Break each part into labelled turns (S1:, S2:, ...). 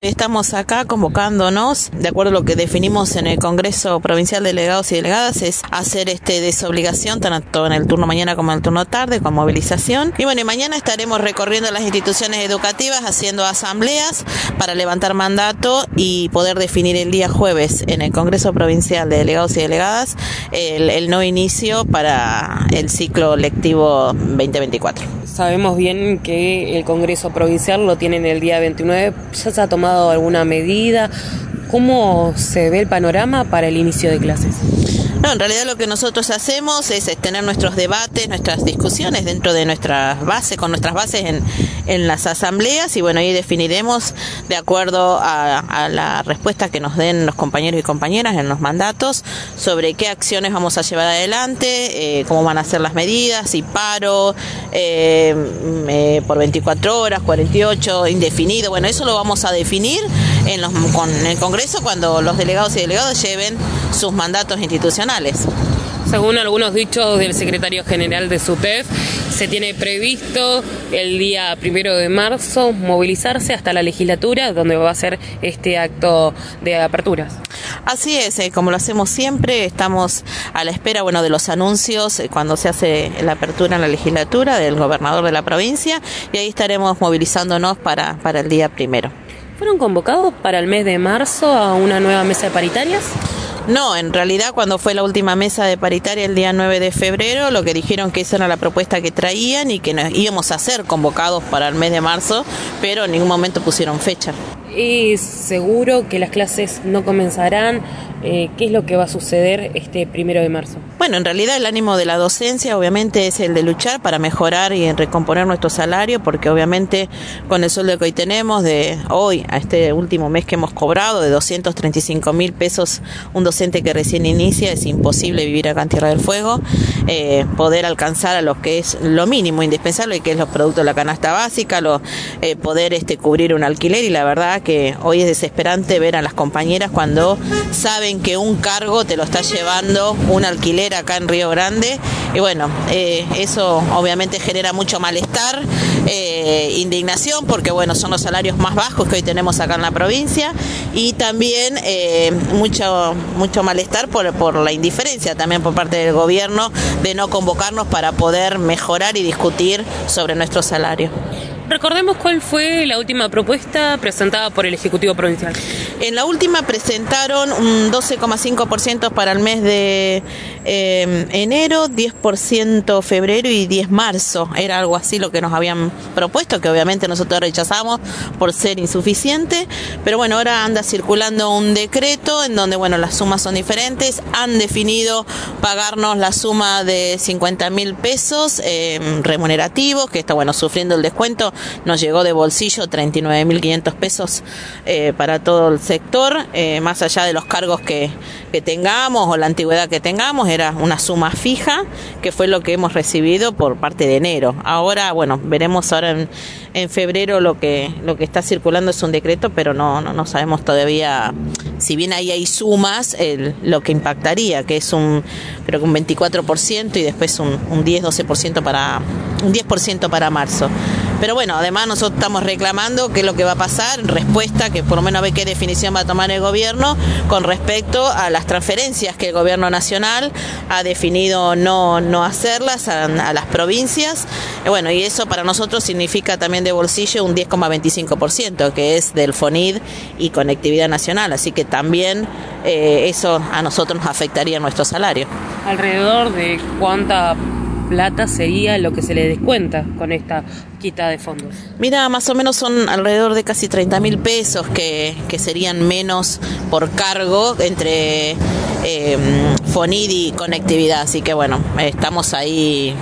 S1: Estamos acá convocándonos, de acuerdo a lo que definimos en el Congreso Provincial de Delegados y Delegadas, es hacer este desobligación tanto en el turno mañana como en el turno tarde, con movilización. Y bueno, mañana estaremos recorriendo las instituciones educativas, haciendo asambleas para levantar mandato y poder definir el día jueves en el Congreso Provincial de Delegados y Delegadas el, el no inicio para el ciclo lectivo 2024.
S2: Sabemos bien que el Congreso Provincial lo tienen el día 29, ya se ha tomado alguna medida? ¿Cómo se ve el panorama para el inicio de clases?
S1: No, en realidad lo que nosotros hacemos es, tener nuestros debates, nuestras discusiones dentro de nuestras bases, con nuestras bases en, en las asambleas y bueno, ahí definiremos de acuerdo a, la respuesta que nos den los compañeros y compañeras en los mandatos sobre qué acciones vamos a llevar adelante, eh, cómo van a ser las medidas, si paro eh, eh, por 24 horas, 48, indefinido, bueno, eso lo vamos a definir en, los, con el Congreso cuando los delegados y delegados lleven sus mandatos institucionales.
S2: Según algunos dichos del secretario general de SUTEF, se tiene previsto el día primero de marzo movilizarse hasta la legislatura, donde va a ser este acto de aperturas.
S1: Así es, eh, como lo hacemos siempre, estamos a la espera bueno, de los anuncios eh, cuando se hace la apertura en la legislatura del gobernador de la provincia y ahí estaremos movilizándonos para, para el día primero.
S2: ¿Fueron convocados para el mes de marzo a una nueva mesa de paritarias?
S1: No, en realidad cuando fue la última mesa de paritaria el día 9 de febrero, lo que dijeron que esa era la propuesta que traían y que nos íbamos a ser convocados para el mes de marzo, pero en ningún momento pusieron fecha.
S2: ¿Es seguro que las clases no comenzarán? Eh, ¿Qué es lo que va a suceder este primero de marzo?
S1: Bueno, en realidad el ánimo de la docencia obviamente es el de luchar para mejorar y recomponer nuestro salario, porque obviamente con el sueldo que hoy tenemos, de hoy a este último mes que hemos cobrado, de 235 mil pesos, un docente que recién inicia, es imposible vivir acá en Tierra del Fuego, eh, poder alcanzar a lo que es lo mínimo indispensable, que es los productos de la canasta básica, lo, eh, poder este, cubrir un alquiler y la verdad que hoy es desesperante ver a las compañeras cuando saben que un cargo te lo está llevando un alquiler acá en Río Grande y bueno, eh, eso obviamente genera mucho malestar, eh, indignación porque bueno, son los salarios más bajos que hoy tenemos acá en la provincia y también eh, mucho, mucho malestar por, por la indiferencia también por parte del gobierno de no convocarnos para poder mejorar y discutir sobre nuestro salario.
S2: Recordemos cuál fue la última propuesta presentada por el Ejecutivo Provincial.
S1: En la última presentaron un 12,5% para el mes de eh, enero, 10% febrero y 10 marzo. Era algo así lo que nos habían propuesto, que obviamente nosotros rechazamos por ser insuficiente. Pero bueno, ahora anda circulando un decreto en donde, bueno, las sumas son diferentes. Han definido pagarnos la suma de 50 mil pesos eh, remunerativos, que está, bueno, sufriendo el descuento nos llegó de bolsillo 39.500 pesos eh, para todo el sector, eh, más allá de los cargos que, que tengamos o la antigüedad que tengamos, era una suma fija, que fue lo que hemos recibido por parte de enero. Ahora, bueno, veremos ahora en, en febrero lo que, lo que está circulando es un decreto, pero no, no, no sabemos todavía, si bien ahí hay sumas, el, lo que impactaría, que es un, creo que un 24% y después un, un 10-12% para, un 10% para marzo. Pero bueno, además nosotros estamos reclamando qué es lo que va a pasar, respuesta, que por lo menos ve qué definición va a tomar el gobierno con respecto a las transferencias que el gobierno nacional ha definido no, no hacerlas a, a las provincias. Bueno, y eso para nosotros significa también de bolsillo un 10,25%, que es del FONID y Conectividad Nacional. Así que también eh, eso a nosotros nos afectaría nuestro salario.
S2: ¿Alrededor de cuánta plata sería lo que se le descuenta con esta quita de fondos?
S1: Mira, más o menos son alrededor de casi 30 mil pesos que, que, serían menos por cargo entre eh, FONID y conectividad. Así que bueno, estamos ahí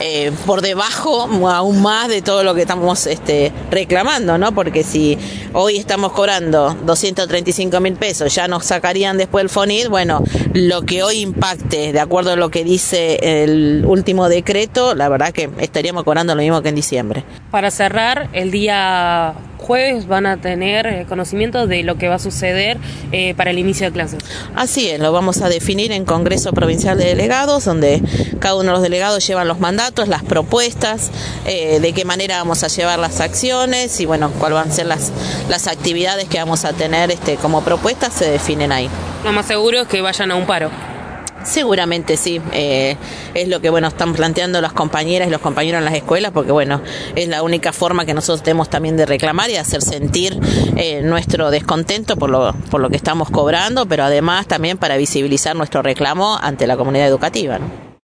S1: eh, por debajo aún más de todo lo que estamos este, reclamando, ¿no? Porque si hoy estamos cobrando 235 mil pesos, ya nos sacarían después el FONID, bueno, lo que hoy impacte, de acuerdo a lo que dice el último decreto, la verdad que estaríamos cobrando lo mismo que en diciembre.
S2: Para cerrar, el día jueves van a tener eh, conocimiento de lo que va a suceder eh, para el inicio de clases.
S1: Así es, lo vamos a definir en Congreso Provincial de Delegados, donde cada uno de los delegados llevan los mandatos, las propuestas, eh, de qué manera vamos a llevar las acciones y bueno, cuáles van a ser las, las actividades que vamos a tener este, como propuestas, se definen ahí.
S2: Lo más seguro es que vayan a un paro.
S1: Seguramente sí, eh, es lo que bueno están planteando las compañeras y los compañeros en las escuelas, porque bueno es la única forma que nosotros tenemos también de reclamar y hacer sentir eh, nuestro descontento por lo por lo que estamos cobrando, pero además también para visibilizar nuestro reclamo ante la comunidad educativa. ¿no?